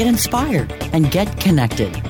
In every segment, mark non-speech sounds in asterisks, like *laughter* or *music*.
get inspired, and get connected.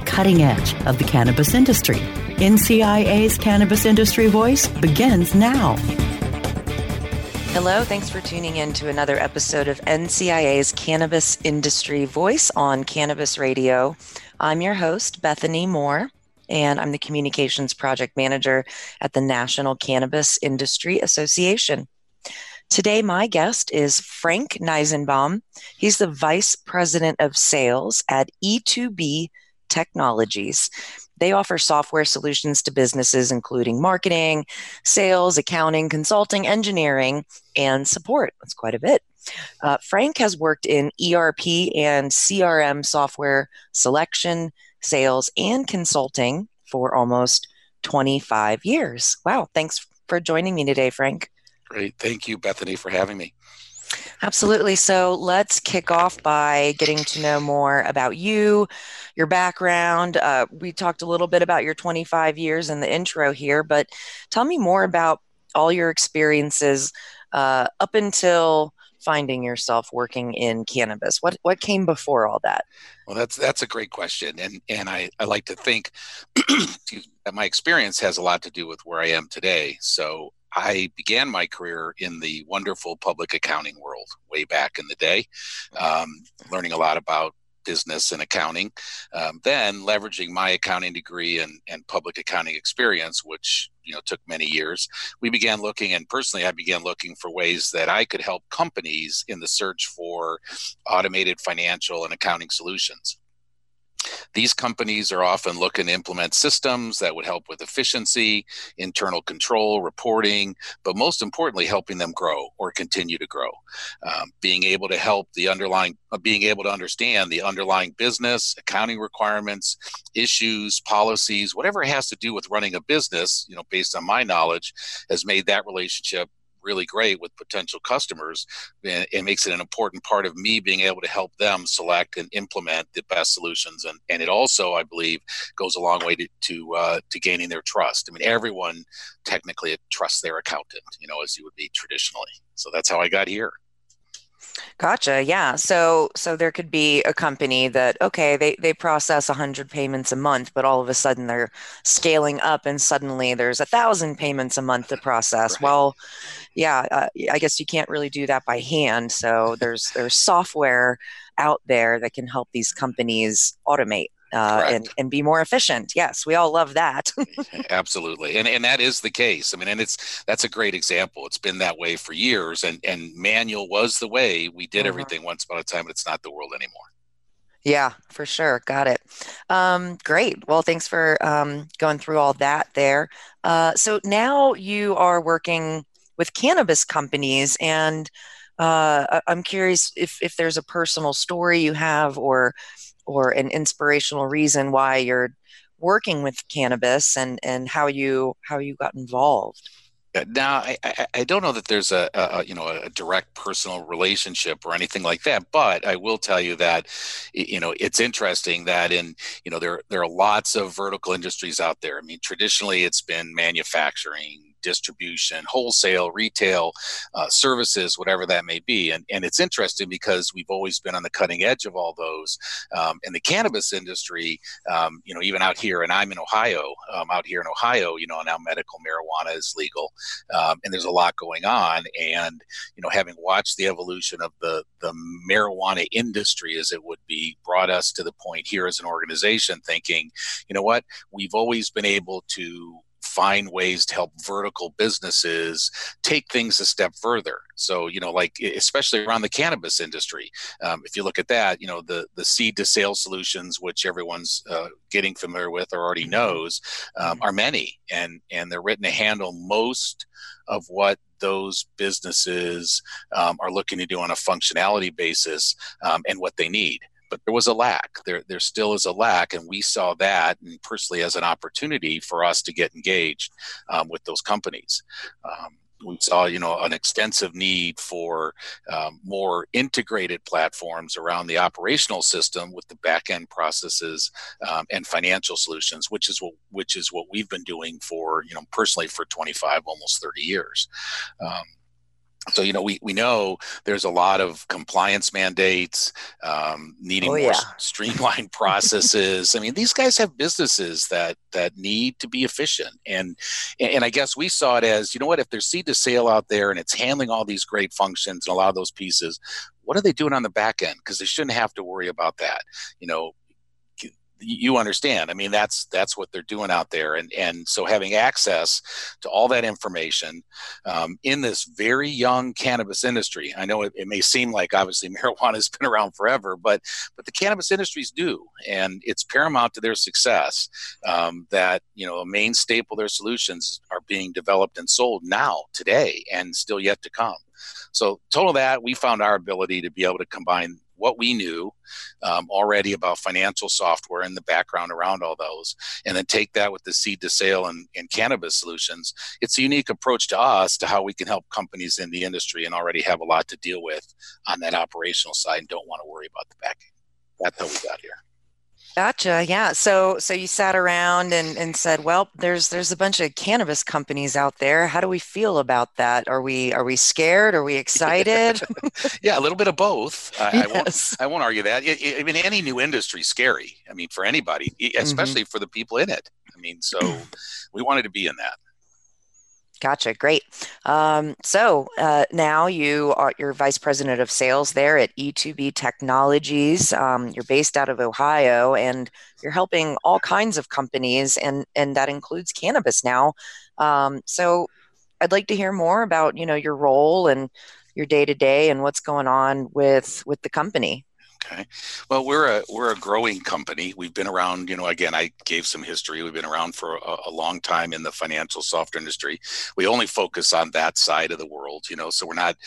cutting edge of the cannabis industry. NCIA's Cannabis Industry Voice begins now. Hello, thanks for tuning in to another episode of NCIA's Cannabis Industry Voice on Cannabis Radio. I'm your host, Bethany Moore, and I'm the Communications Project Manager at the National Cannabis Industry Association. Today, my guest is Frank Nisenboum. He's the Vice President of Sales at E2B Teknologies. They offer software solutions to businesses, including marketing, sales, accounting, consulting, engineering, and support. That's quite a bit. Uh, Frank has worked in ERP and CRM software selection, sales, and consulting for almost 25 years. Wow. Thanks for joining me today, Frank. Great. Thank you, Bethany, for having me. Absolutely. So let's kick off by getting to know more about you, your background. Uh, we talked a little bit about your 25 years in the intro here, but tell me more about all your experiences uh, up until finding yourself working in cannabis. What what came before all that? Well, that's that's a great question, and and I, I like to think *clears throat* that my experience has a lot to do with where I am today. So I began my career in the wonderful public accounting world way back in the day, um, learning a lot about business and accounting. Um, then leveraging my accounting degree and, and public accounting experience, which you know took many years, we began looking, and personally, I began looking for ways that I could help companies in the search for automated financial and accounting solutions. These companies are often looking to implement systems that would help with efficiency, internal control, reporting, but most importantly, helping them grow or continue to grow. Um, being able to help the underlying, uh, being able to understand the underlying business, accounting requirements, issues, policies, whatever it has to do with running a business, you know, based on my knowledge, has made that relationship really great with potential customers and it makes it an important part of me being able to help them select and implement the best solutions and, and it also i believe goes a long way to to, uh, to gaining their trust. I mean everyone technically trusts their accountant you know as you would be traditionally. So that's how i got here Gotcha. Yeah. So so there could be a company that okay, they they process 100 payments a month, but all of a sudden they're scaling up and suddenly there's a 1000 payments a month to process. Right. Well, yeah, uh, I guess you can't really do that by hand. So there's there's software out there that can help these companies automate uh, and, and be more efficient. Yes, we all love that. *laughs* Absolutely, and and that is the case. I mean, and it's that's a great example. It's been that way for years, and and manual was the way we did mm-hmm. everything once upon a time, but it's not the world anymore. Yeah, for sure. Got it. Um, great. Well, thanks for um, going through all that there. Uh, so now you are working with cannabis companies, and uh, I'm curious if if there's a personal story you have or or an inspirational reason why you're working with cannabis and and how you how you got involved Now, I, I, I, don't know that there's a, a, you know a direct personal relationship or anything like that, but I will tell you that you know it's interesting that in you know there there are lots of vertical industries out there. I mean, traditionally it's been manufacturing, distribution, wholesale, retail, uh, services, whatever that may be. And, and it's interesting because we've always been on the cutting edge of all those. Um, in the cannabis industry, um, you know, even out here, and I'm in Ohio, um, out here in Ohio, you know, now medical marijuana is legal, um, and there's a lot going on. And you know, having watched the evolution of the the marijuana industry, as it would be, brought us to the point here as an organization, thinking, you know what, we've always been able to find ways to help vertical businesses take things a step further. So, you know, like especially around the cannabis industry, um, if you look at that, you know, the the seed to sale solutions, which everyone's uh, getting familiar with or already mm-hmm. knows, um, mm-hmm. are many, and and they're written to handle most of what those businesses um, are looking to do on a functionality basis um, and what they need but there was a lack. There, there still is a lack, and we saw that, and personally as an opportunity for us to get engaged um, with those companies. Um, we saw, you know, an extensive need for um, more integrated platforms around the operational system with the back end processes um, and financial solutions, which is what which is what we've been doing for, you know, personally for 25, almost 30 years. So you know we, we know there's a lot of compliance mandates um, needing oh, more streamlined processes. I mean these guys have businesses that that need to be efficient. And and i guess we saw it as you know what if there's seed to sale out there and it's handling all these great functions and a lot of those pieces what are they doing on the back end? Because they shouldn't have to worry about that. You know you understand. I mean that's that's what they're doing out there. And and so having access to all that information um, in this very young cannabis industry i know it, it, may seem like obviously *laughs* marijuana has been around forever but but the cannabis industries do and it's paramount to their success um, that you know a main staple their solutions are being developed and sold now today and still yet to come. So total that we found our ability to be able to combine what we knew um, already about financial software and the background around all those, and then take that with the seed to sale and, and cannabis solutions. It's a unique approach to us to how we can help companies in the industry and already have a lot to deal with on that operational side and don't want to worry about the back. That's how we got here. Gotcha. Yeah. So so you sat around and, and said, well, there's there's a bunch of cannabis companies out there. How do we feel about that? Are we are we scared? Are we excited? *laughs* yeah, a little bit of both. I, yes. I, won't, I won't argue that. I mean, any new industry is scary. I mean, for anybody, mm-hmm. especially mm-hmm. for the people in it. I mean, so *clears throat* we wanted to be in that. Gotcha. Great. Um, so uh, now you are your vice president of sales there at E2B Teknologies. Um, you're based out of Ohio, and you're helping all kinds of companies, and and that includes cannabis now. Um, so I'd like to hear more about you know your role and your day to day and what's going on with with the company. Okay. Well, we're a we're a growing company. We've been around. You know, again, I gave some history. We've been around for a, a, long time in the financial software industry. We only focus on that side of the world. You know, so we're not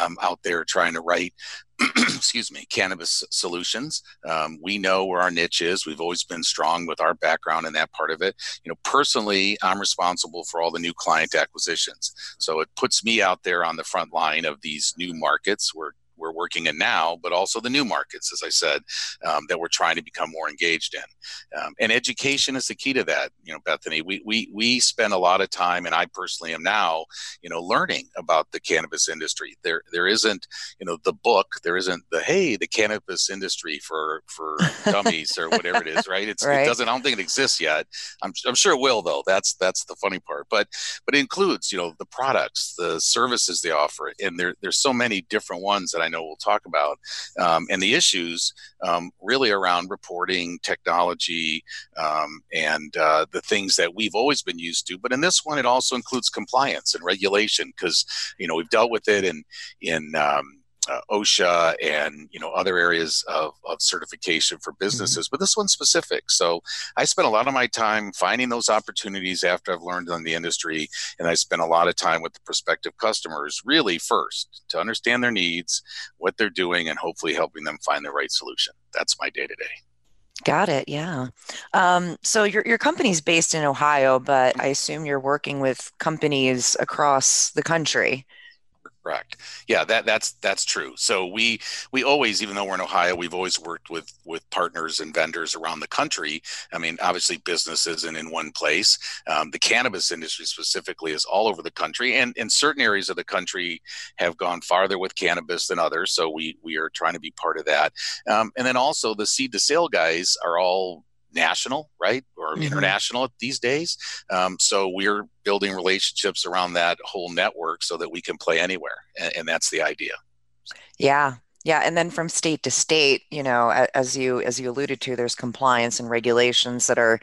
um, out there trying to write. *clears throat* excuse me, cannabis solutions. Um, we know where our niche is. We've always been strong with our background in that part of it. You know, personally, I'm responsible for all the new client acquisitions. So it puts me out there on the front line of these new markets. We're we're working in now, but also the new markets, as I said, um, that we're trying to become more engaged in. Um, and education is the key to that. You know, Bethany, we, we, we spend a lot of time, and I personally am now, you know, learning about the cannabis industry. There, there isn't, you know, the book, there isn't the, hey, the cannabis industry for, for dummies or whatever it is, right? It's, right. It doesn't, I don't think it exists yet. I'm, I'm sure it will though. That's, that's the funny part, but, but it includes, you know, the products, the services they offer. And there, there's so many different ones that I know we'll talk about, um, and the issues um, really around reporting, technology, um, and uh, the things that we've always been used to. But in this one, it also includes compliance and regulation because you know we've dealt with it in in um, uh, OSHA and you know other areas of, of certification for mm-hmm. businesses, mm-hmm. but this one's specific. So I spent a lot of my time finding those opportunities after I've learned on the industry, and I spent a lot of time with the prospective customers, really first to understand their needs, what they're doing, and hopefully helping them find the right solution. That's my day to day. Got it. Yeah. Um, so your your company's based in Ohio, but I assume you're working with companies across the country. Correct. Yeah, that that's that's true. So we we always, even though we're in Ohio, we've always worked with with partners and vendors around the country. I mean, obviously, business isn't in one place. Um, the cannabis industry specifically is all over the country, and in certain areas of the country have gone farther with cannabis than others. So we we are trying to be part of that. Um, and then also the seed to sale guys are all national, right, or mm-hmm. international these days. Um, so we're building relationships around that whole network so that we can play anywhere, and, and that's the idea. Yeah, yeah, and then from state to state, you know, as you as you alluded to, there's compliance and regulations that are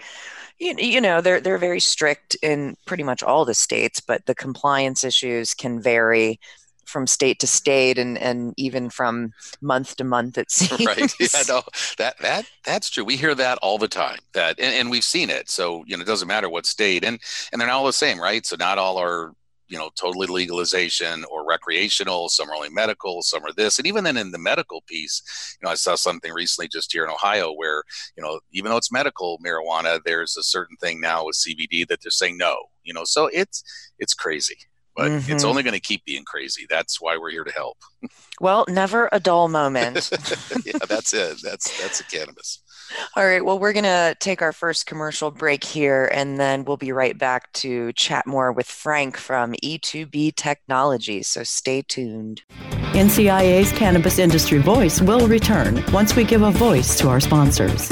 you, you know they're they're very strict in pretty much all the states but the compliance issues can vary from state to state and and even from month to month it *laughs* seems. Right *laughs* yeah no that that that's true. We hear that all the time that and, and we've seen it. So you know it doesn't matter what state and and they're not all the same right? So not all are you know totally legalization or recreational. Some are only medical some are this. And even then in the medical piece you know i saw something recently just here in ohio where you know even though it's medical marijuana there's a certain thing now with cbd that they're saying no you know? So it's it's crazy but mm-hmm. it's only going to keep being crazy. That's why we're here to help. *laughs* well, never a dull moment. *laughs* yeah, that's it. That's that's a cannabis. All right. Well, we're going to take our first commercial break here, and then we'll be right back to chat more with Frank from E2B Teknologies. So stay tuned. NCIA's Cannabis Industry Voice will return once we give a voice to our sponsors.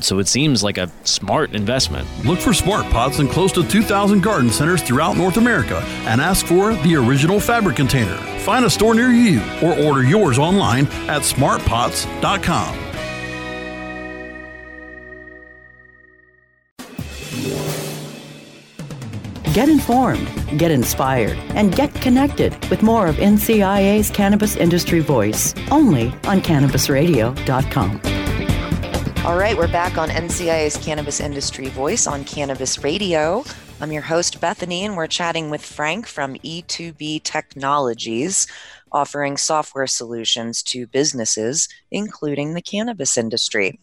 so it seems like a smart investment. Look for smart pots in close to 2,000 garden centers throughout North America and ask for the original fabric container. Find a store near you or order yours online at smartpots.com. Get informed, get inspired, and get connected with more of NCIA's Cannabis Industry Voice only on CannabisRadio.com. All right, we're back on NCIA's Cannabis Industry Voice on Cannabis Radio. I'm your host, Bethany, and we're chatting with Frank from E2B Teknologies, offering software solutions to businesses, including the cannabis industry.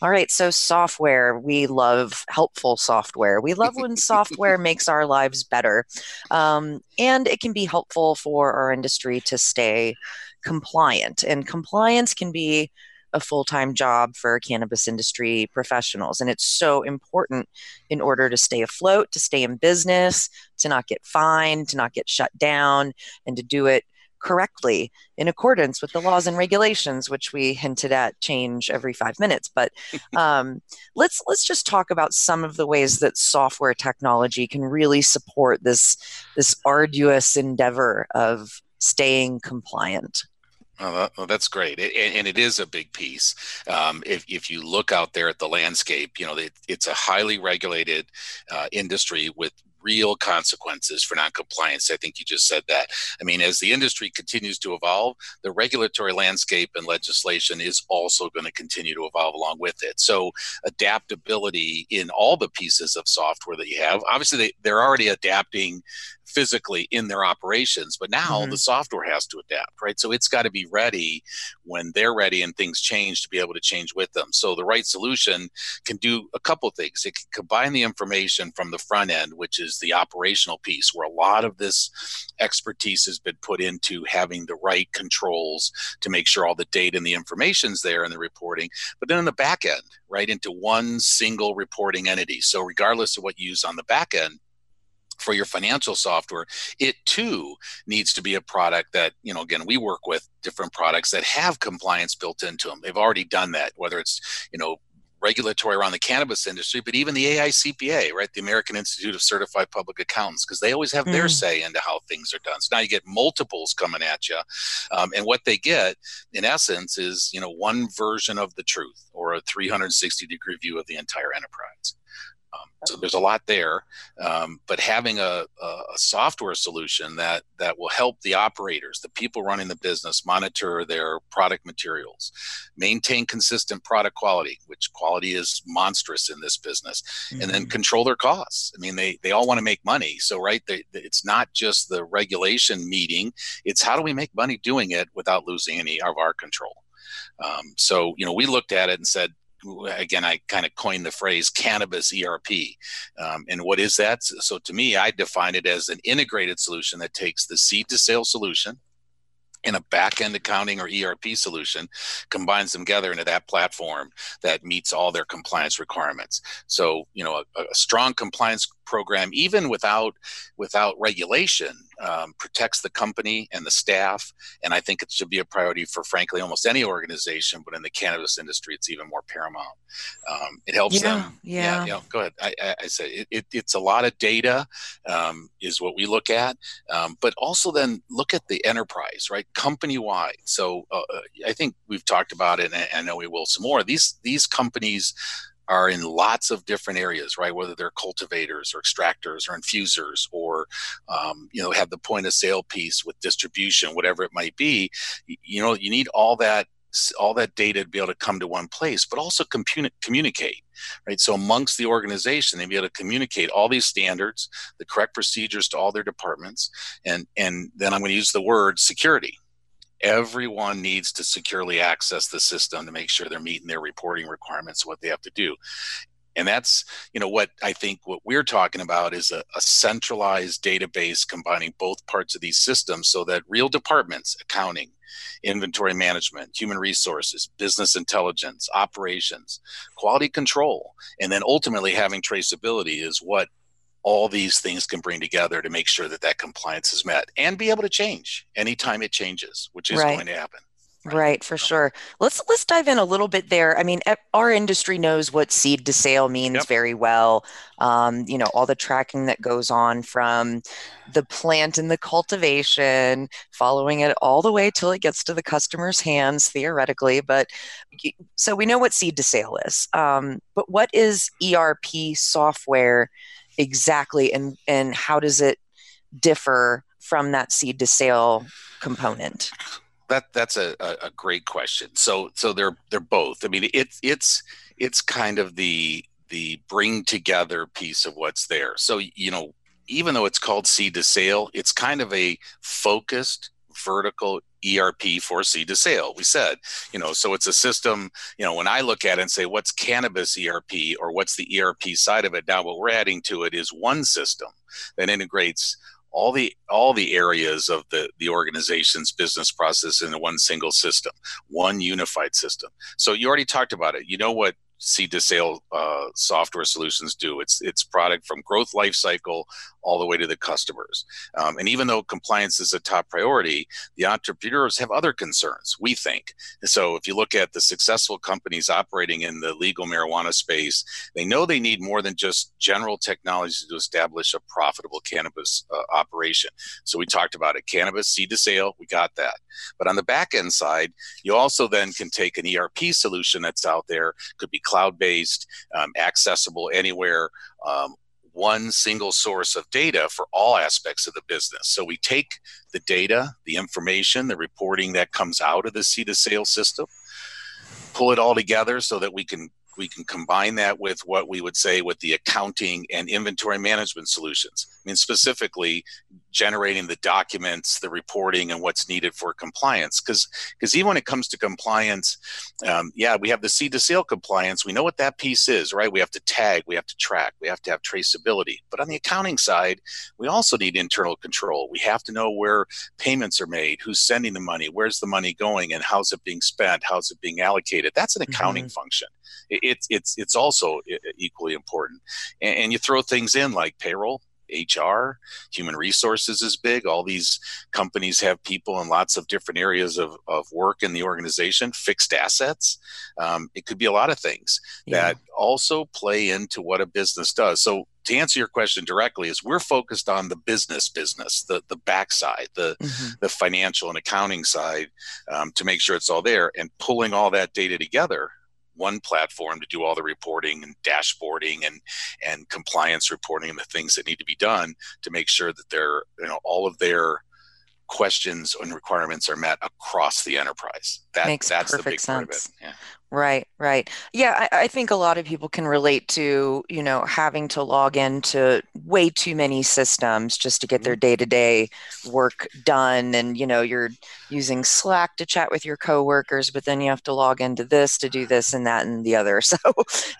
All right, so software, we love helpful software. We love when *laughs* software makes our lives better, um, and it can be helpful for our industry to stay compliant. And compliance can be a full time job for cannabis industry professionals. And it's so important in order to stay afloat, to stay in business, to not get fined, to not get shut down, and to do it correctly in accordance with the laws and regulations, which we hinted at change every five minutes. But *laughs* um, let's let's just talk about some of the ways that software technology can really support this this arduous endeavor of staying compliant. Oh, well, that's great, it, and it is a big piece. Um, if if you look out there at the landscape, you know it, it's a highly regulated uh, industry with real consequences for noncompliance. I think you just said that. I mean, as the industry continues to evolve, the regulatory landscape and legislation is also going to continue to evolve along with it. So, adaptability in all the pieces of software that you have, obviously, they, they're already adapting physically in their operations but now mm-hmm. the software has to adapt right? So it's got to be ready when they're ready and things change to be able to change with them. So the right solution can do a couple things. It can combine the information from the front end which is the operational piece where a lot of this expertise has been put into having the right controls to make sure all the data and the information's there in the reporting but then in the back end right into one single reporting entity. So regardless of what you use on the back end for your financial software it too needs to be a product that you know again we work with different products that have compliance built into them they've already done that whether it's you know regulatory around the cannabis industry, but even the AICPA, right? The American Institute of Certified Public Accountants, because they always have mm. their say into how things are done. So now you get multiples coming at you. Um, and what they get, in essence, is, you know, one version of the truth or a 360 degree view of the entire enterprise. Um, so there's a lot there, um, but having a, a, software solution that that will help the operators, the people running the business, monitor their product materials, maintain consistent product quality, which quality is monstrous in this business, mm-hmm. and then mm-hmm. control their costs. I mean, they they all want to make money, so right, they, it's not just the regulation meeting; it's how do we make money doing it without losing any of our control. Um, so you know, we looked at it and said, again, I kind of coined the phrase cannabis ERP. Um, and what is that? So to me, I define it as an integrated solution that takes the seed to sale solution in a back end accounting or ERP solution, combines them together into that platform that meets all their compliance requirements. So, you know, a, a strong compliance program, even without without regulation, um, protects the company and the staff. And I think it should be a priority for, frankly, almost any organization. But in the cannabis industry, it's even more paramount. Um, it helps yeah, them. Yeah. yeah. Go ahead. I, I, I say it, it, it's a lot of data um, is what we look at, um, but also then look at the enterprise, right? Company wide. So uh, I think we've talked about it, and I know we will some more. These these companies are in lots of different areas, right? Whether they're cultivators or extractors or infusers or, um, you know, have the point of sale piece with distribution, whatever it might be. You know, you need all that all that data to be able to come to one place, but also communicate, right? So amongst the organization, they be able to communicate all these standards, the correct procedures to all their departments, and and then I'm going to use the word security, everyone needs to securely access the system to make sure they're meeting their reporting requirements what they have to do. And that's you know what i think what we're talking about is a, a, centralized database combining both parts of these systems so that real departments accounting inventory management human resources business intelligence operations quality control and then ultimately having traceability is what all these things can bring together to make sure that that compliance is met and be able to change anytime it changes, which is right. going to happen. Right. right, for sure. Let's let's dive in a little bit there. I mean, our industry knows what seed to sale means yep. very well. Um, you know, all the tracking that goes on from the plant and the cultivation, following it all the way till it gets to the customer's hands, theoretically. But so we know what seed to sale is. Um, but what is ERP software? Exactly and and how does it differ from that seed to sale component? That that's a, a great question. So so they're they're both. I mean it's it's it's kind of the the bring together piece of what's there. So you know even though it's called seed to sale it's kind of a focused vertical ERP for seed to sale. We said, you know, so it's a system, you know, when I look at it and say, what's cannabis ERP or what's the ERP side of it? Now, what we're adding to it is one system that integrates all the all the areas of the the organization's business process in one single system one unified system so you already talked about it you know what seed to sale uh, software solutions do. It's it's product from growth lifecycle all the way to the customers. Um, and even though compliance is a top priority, the entrepreneurs have other concerns. We think so. If you look at the successful companies operating in the legal marijuana space, they know they need more than just general technology to establish a profitable cannabis uh, operation. So we talked about it: cannabis seed to sale. We got that. But on the back end side, you also then can take an ERP solution that's out there, could be cloud based, um, accessible anywhere. Um, one single source of data for all aspects of the business. So we take the data, the information, the reporting that comes out of the seed to sale system, pull it all together so that we can we can combine that with what we would say with the accounting and inventory management solutions. I mean, specifically generating the documents, the reporting, and what's needed for compliance. Because because even when it comes to compliance, um, yeah, we have the seed to sale compliance. We know what that piece is, right? We have to tag, we have to track, we have to have traceability. But on the accounting side, we also need internal control. We have to know where payments are made, who's sending the money, where's the money going, and how's it being spent, how's it being allocated. That's an accounting mm-hmm. function. It, it's it's it's also equally important. And, and you throw things in like payroll, HR, human resources is big. All these companies have people in lots of different areas of, of work in the organization, fixed assets. Um, it could be a lot of things yeah. that also play into what a business does. So to answer your question directly is we're focused on the business business the the backside the mm-hmm. the financial and accounting side um, to make sure it's all there and pulling all that data together one platform to do all the reporting and dashboarding and and compliance reporting and the things that need to be done to make sure that they're you know all of their questions and requirements are met across the enterprise. That Makes that's perfect the big sense. part of it. Yeah. Right, right. Yeah, I, I, think a lot of people can relate to, you know, having to log into way too many systems just to get their day to day work done. And, you know, you're using Slack to chat with your coworkers, but then you have to log into this to do this and that and the other. *laughs* So,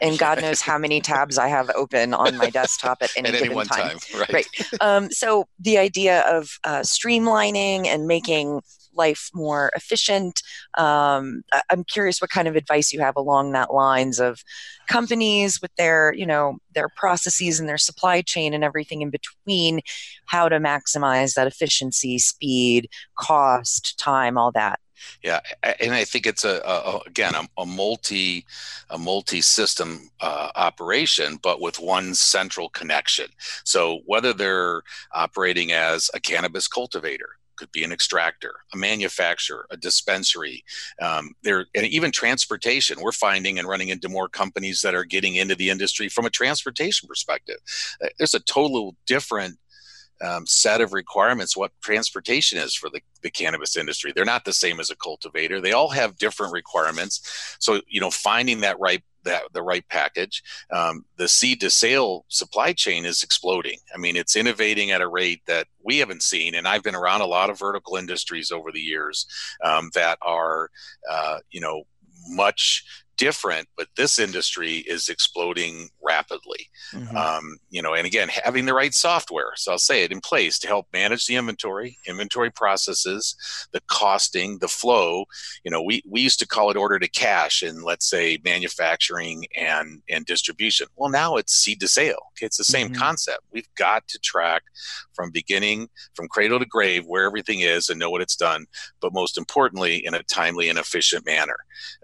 and God knows how many tabs I have open on my desktop at *laughs* any at given any time. time. Right. right. Um, so, the idea of uh, streamlining and making life more efficient. Um, I'm curious what kind of advice you have along that lines of companies with their, you know, their processes and their supply chain and everything in between, how to maximize that efficiency, speed, cost, time, all that. Yeah, and I think it's a, a again a, a, multi a multi system uh, operation, but with one central connection. So whether they're operating as a cannabis cultivator, could be an extractor, a manufacturer, a dispensary, um, there, and even transportation. We're finding and running into more companies that are getting into the industry from a transportation perspective. Uh, there's a total different um, set of requirements what transportation is for the, the cannabis industry. They're not the same as a cultivator. They all have different requirements. So, you know, finding that right that the right package. Um, the seed to sale supply chain is exploding. I mean, it's innovating at a rate that we haven't seen. And I've been around a lot of vertical industries over the years um, that are, uh, you know, much different, but this industry is exploding rapidly. Mm-hmm. Um, you know, and again, having the right software, so I'll say it in place to help manage the inventory, inventory processes, the costing, the flow. You know, we we used to call it order to cash in let's say manufacturing and and distribution. Well, now it's seed to sale. Okay, it's the same mm-hmm. concept. We've got to track from beginning, from cradle to grave, where everything is and know what it's done. But most importantly, in a timely and efficient manner.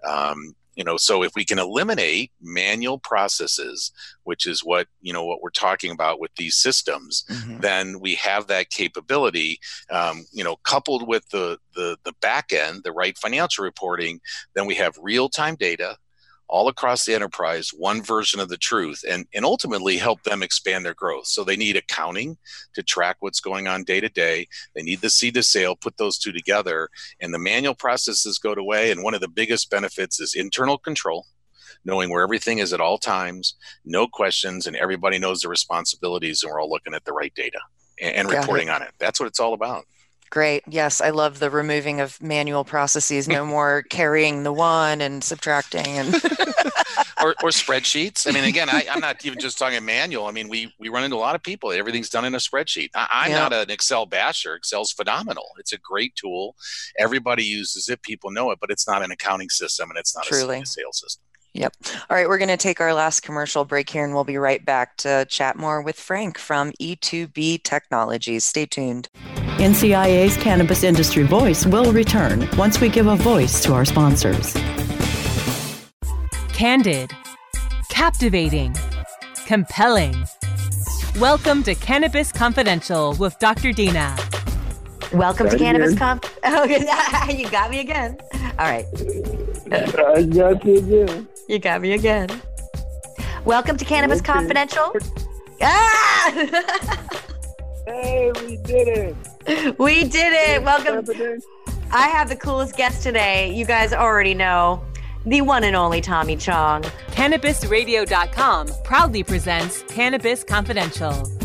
Um, you know so if we can eliminate manual processes which is what you know what we're talking about with these systems mm-hmm. then we have that capability um, you know coupled with the the the back end the right financial reporting then we have real time data all across the enterprise one version of the truth and, and ultimately help them expand their growth. So they need accounting to track what's going on day to day. They need the seed to sale put those two together and the manual processes go away and one of the biggest benefits is internal control knowing where everything is at all times no questions and everybody knows their responsibilities and we're all looking at the right data and, and reporting on it. That's what it's all about Great. Yes, I love the removing of manual processes. No more *laughs* carrying the one and subtracting and *laughs* or, or, spreadsheets. I mean, again, I, am not even just talking manual. I mean, we we run into a lot of people. Everything's done in a spreadsheet. I, am yeah. not an Excel basher. Excel's phenomenal. It's a great tool. Everybody uses it. People know it, but it's not an accounting system and it's not Truly. a sales system. Yep. All right, we're going to take our last commercial break here and we'll be right back to chat more with Frank from E2B Teknologies. Stay tuned. NCIA's Cannabis Industry Voice will return once we give a voice to our sponsors. Candid, captivating, compelling. Welcome to Cannabis Confidential with Dr. Dina. Welcome to Cannabis again. Conf. *laughs* Oh, you got me again. All right. I got you again. You got me again. Welcome to Cannabis Okay. Confidential. *laughs* Ah! *laughs* Hey, we did it. *laughs* we did it. Welcome. I have the coolest guest today. You guys already know the one and only Tommy Chong. CannabisRadio.com proudly presents Cannabis Confidential.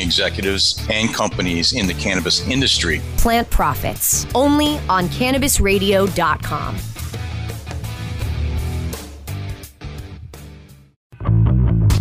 executives and companies in the cannabis industry. Plant Profits, only on CannabisRadio.com.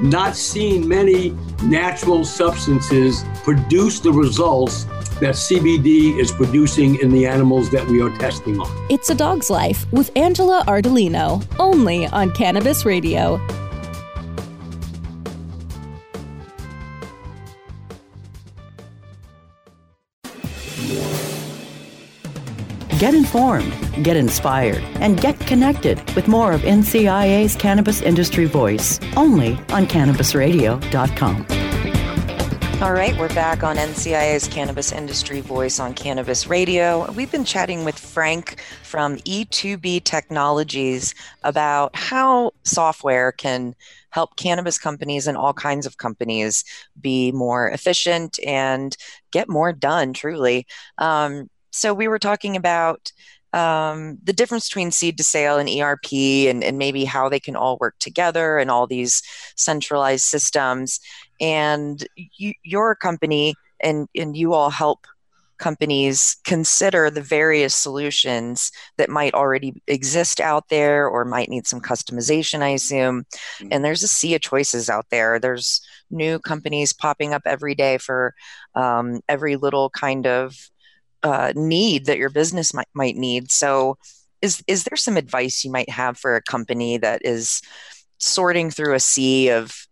not seen many natural substances produce the results that CBD is producing in the animals that we are testing on. It's a dog's life with Angela Ardolino, only on Cannabis Radio. Get informed, get inspired, and get connected with more of NCIA's Cannabis Industry Voice only on CannabisRadio.com. All right, we're back on NCIA's Cannabis Industry Voice on Cannabis Radio. We've been chatting with Frank from E2B Teknologies about how software can help cannabis companies and all kinds of companies be more efficient and get more done, truly. Um, so, we were talking about um, the difference between seed to sale and ERP and, and maybe how they can all work together and all these centralized systems. And you, your company and, and you all help companies consider the various solutions that might already exist out there or might need some customization, I assume. And there's a sea of choices out there. There's new companies popping up every day for um, every little kind of uh, need that your business might, might need. So, is is there some advice you might have for a company that is sorting through a sea of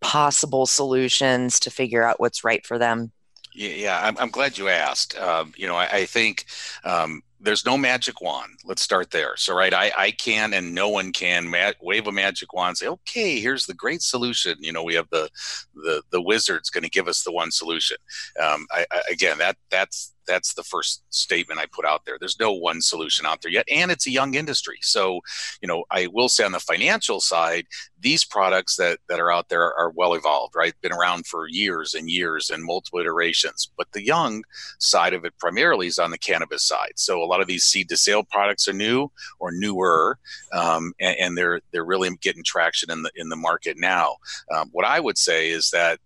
possible solutions to figure out what's right for them? Yeah, I'm, I'm glad you asked. Um, you know, I, I think um, there's no magic wand. Let's start there. So, right, I, I can and no one can ma- wave a magic wand and say, okay, here's the great solution. You know, we have the the the wizard's going to give us the one solution. Um, I, I, again, that that's that's the first statement I put out there. There's no one solution out there yet, and it's a young industry. So, you know, I will say on the financial side, these products that that are out there are well evolved, right? Been around for years and years and multiple iterations. But the young side of it primarily is on the cannabis side. So a lot of these seed to sale products are new or newer, um, and, and, they're they're really getting traction in the in the market now. Um, what I would say is that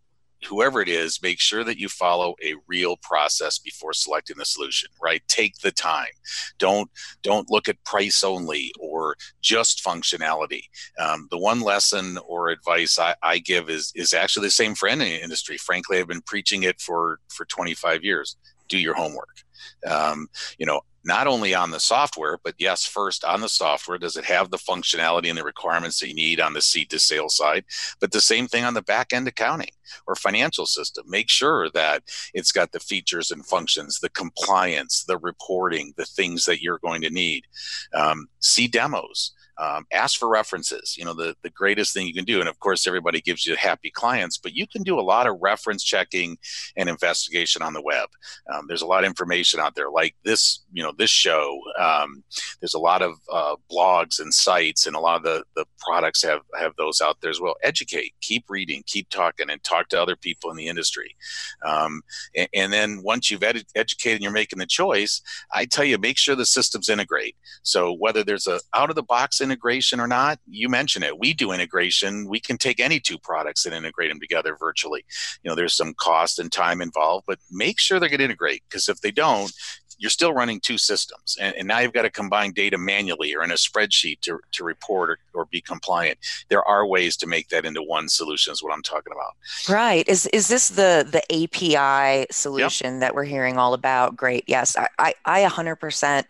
whoever it is, make sure that you follow a real process before selecting the solution, right? Take the time. Don't don't look at price only or just functionality. Um, the one lesson or advice I, I, give is is actually the same for any industry. Frankly, I've been preaching it for for 25 years. Do your homework. Um, you know, not only on the software, but yes, first on the software, does it have the functionality and the requirements that you need on the seed to sale side? But the same thing on the back end accounting or financial system. Make sure that it's got the features and functions, the compliance, the reporting, the things that you're going to need. Um, see demos. Um, ask for references. You know, the, the greatest thing you can do, and of course, everybody gives you happy clients, but you can do a lot of reference checking and investigation on the web. Um, there's a lot of information out there, like this, you know, this show. Um, there's a lot of uh, blogs and sites, and a lot of the, the products have, have those out there as well. Educate, keep reading, keep talking, and talk to other people in the industry. Um, and, and, then once you've ed- educated and you're making the choice, I tell you, make sure the systems integrate. So whether there's a out of the box integration or not, you mention it. We do integration. We can take any two products and integrate them together virtually. You know, there's some cost and time involved, but make sure they are going to integrate because if they don't, you're still running two systems and, and, now you've got to combine data manually or in a spreadsheet to, to report or, or be compliant there are ways to make that into one solution is what i'm talking about right is is this the the api solution yep. that we're hearing all about great yes i i, I 100%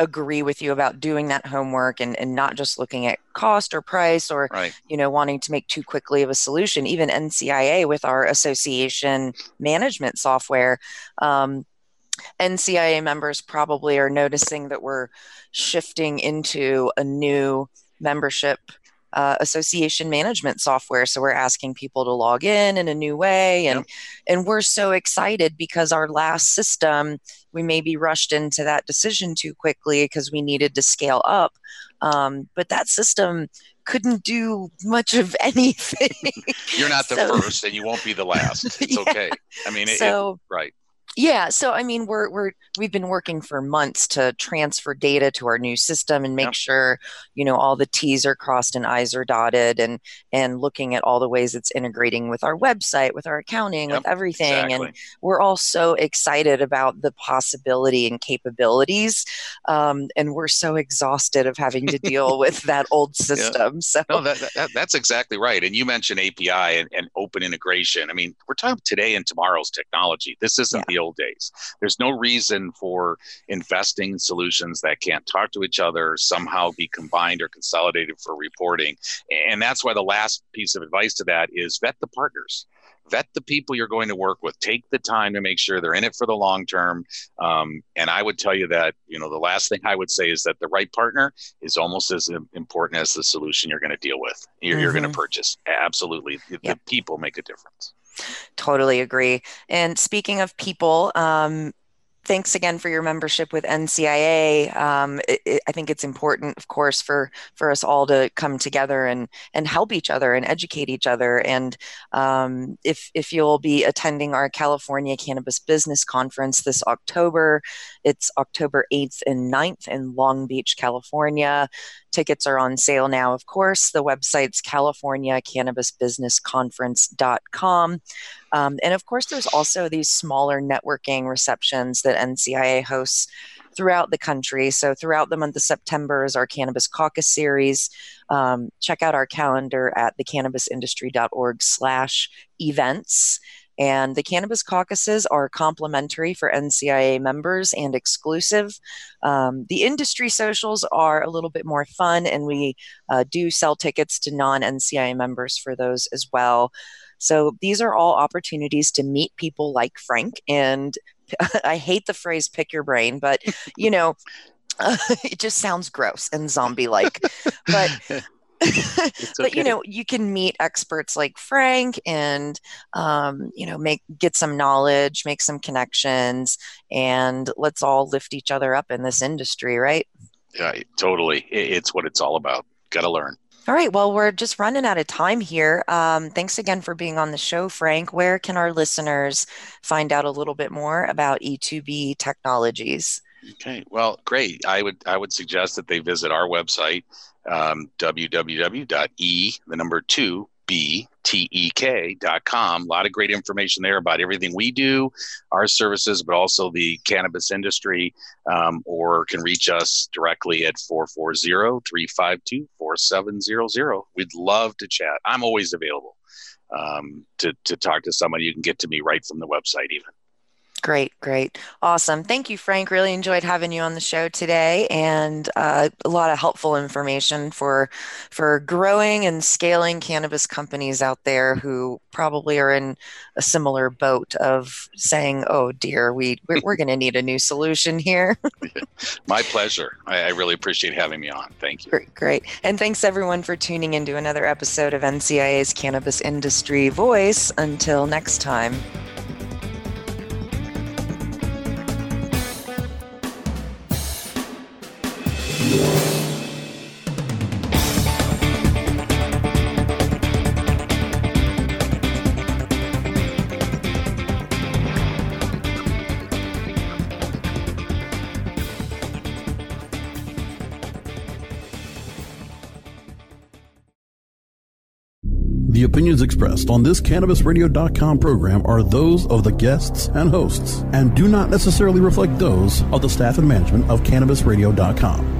agree with you about doing that homework and, and not just looking at cost or price or right. you know wanting to make too quickly of a solution even ncia with our association management software um, ncia members probably are noticing that we're shifting into a new membership uh, association management software. So we're asking people to log in in a new way, and yep. and we're so excited because our last system we maybe rushed into that decision too quickly because we needed to scale up. Um, but that system couldn't do much of *laughs* anything. You're not the so, first, and you won't be the last. *laughs* It's yeah. okay. I mean, it, so, it, right. Yeah, so I mean, we're we're we've been working for months to transfer data to our new system and make sure you know all the T's are crossed and I's are dotted, and and looking at all the ways it's integrating with our website, with our accounting, yep, with everything, exactly. and we're all so excited about the possibility and capabilities, um, and we're so exhausted of having to deal *laughs* with that old system. Yeah. So no, that, that, that's exactly right. And you mentioned API and, and, open integration. I mean, we're talking today and tomorrow's technology. This isn't yeah. the old days. There's no reason for investing in solutions that can't talk to each other, somehow be combined or consolidated for reporting. And that's why the last piece of advice to that is vet the partners vet the people you're going to work with take the time to make sure they're in it for the long term um, and i would tell you that you know the last thing i would say is that the right partner is almost as important as the solution you're going to deal with you're, mm-hmm. you're going to purchase absolutely yep. the people make a difference Totally agree. And speaking of people, um, thanks again for your membership with NCIA. Um, it, it, I think it's important, of course, for for us all to come together and and help each other and educate each other. And um, if if you'll be attending our California Cannabis Business Conference this October, it's October 8th and 9th in Long Beach, California. Tickets are on sale now, of course. The website's CaliforniaCannabisBusinessConference.com. Um, and of course, there's also these smaller networking receptions that NCIA hosts throughout the country. So, throughout the month of September is our Cannabis Caucus series. Um, check out our calendar at thecannabisindustry.org slash events. And the cannabis caucuses are complimentary for NCIA members and exclusive. Um, the industry socials are a little bit more fun, and we uh, do sell tickets to non NCIA members for those as well. So these are all opportunities to meet people like Frank. And *laughs* I hate the phrase pick your brain, but you know, uh, *laughs* it just sounds gross and zombie like. *laughs* but *laughs* but you know you can meet experts like frank and um, you know make get some knowledge make some connections and let's all lift each other up in this industry right? Yeah totally. It's what it's all about. Gotta learn. All right well we're just running out of time here. Um, thanks again for being on the show frank. Where can our listeners find out a little bit more about e2b teknologies? Okay well great. I would i would suggest that they visit our website um, www.e, the number two, btek.com. A lot of great information there about everything we do, our services, but also the cannabis industry, um, or can reach us directly at 440 352 4700. We'd love to chat. I'm always available um, to, to talk to someone. You can get to me right from the website, even. Great, great. Awesome. Thank you, Frank. Really enjoyed having you on the show today and uh, a lot of helpful information for for growing and scaling cannabis companies out there who probably are in a similar boat of saying, "Oh dear, we we're, we're going to need a new solution here." *laughs* My pleasure. I, I, really appreciate having me on. Thank you. Great, great. And thanks everyone for tuning into another episode of NCIA's Cannabis Industry Voice. Until next time. The opinions expressed on this CannabisRadio.com program are those of the guests and hosts and do not necessarily reflect those of the staff and management of CannabisRadio.com.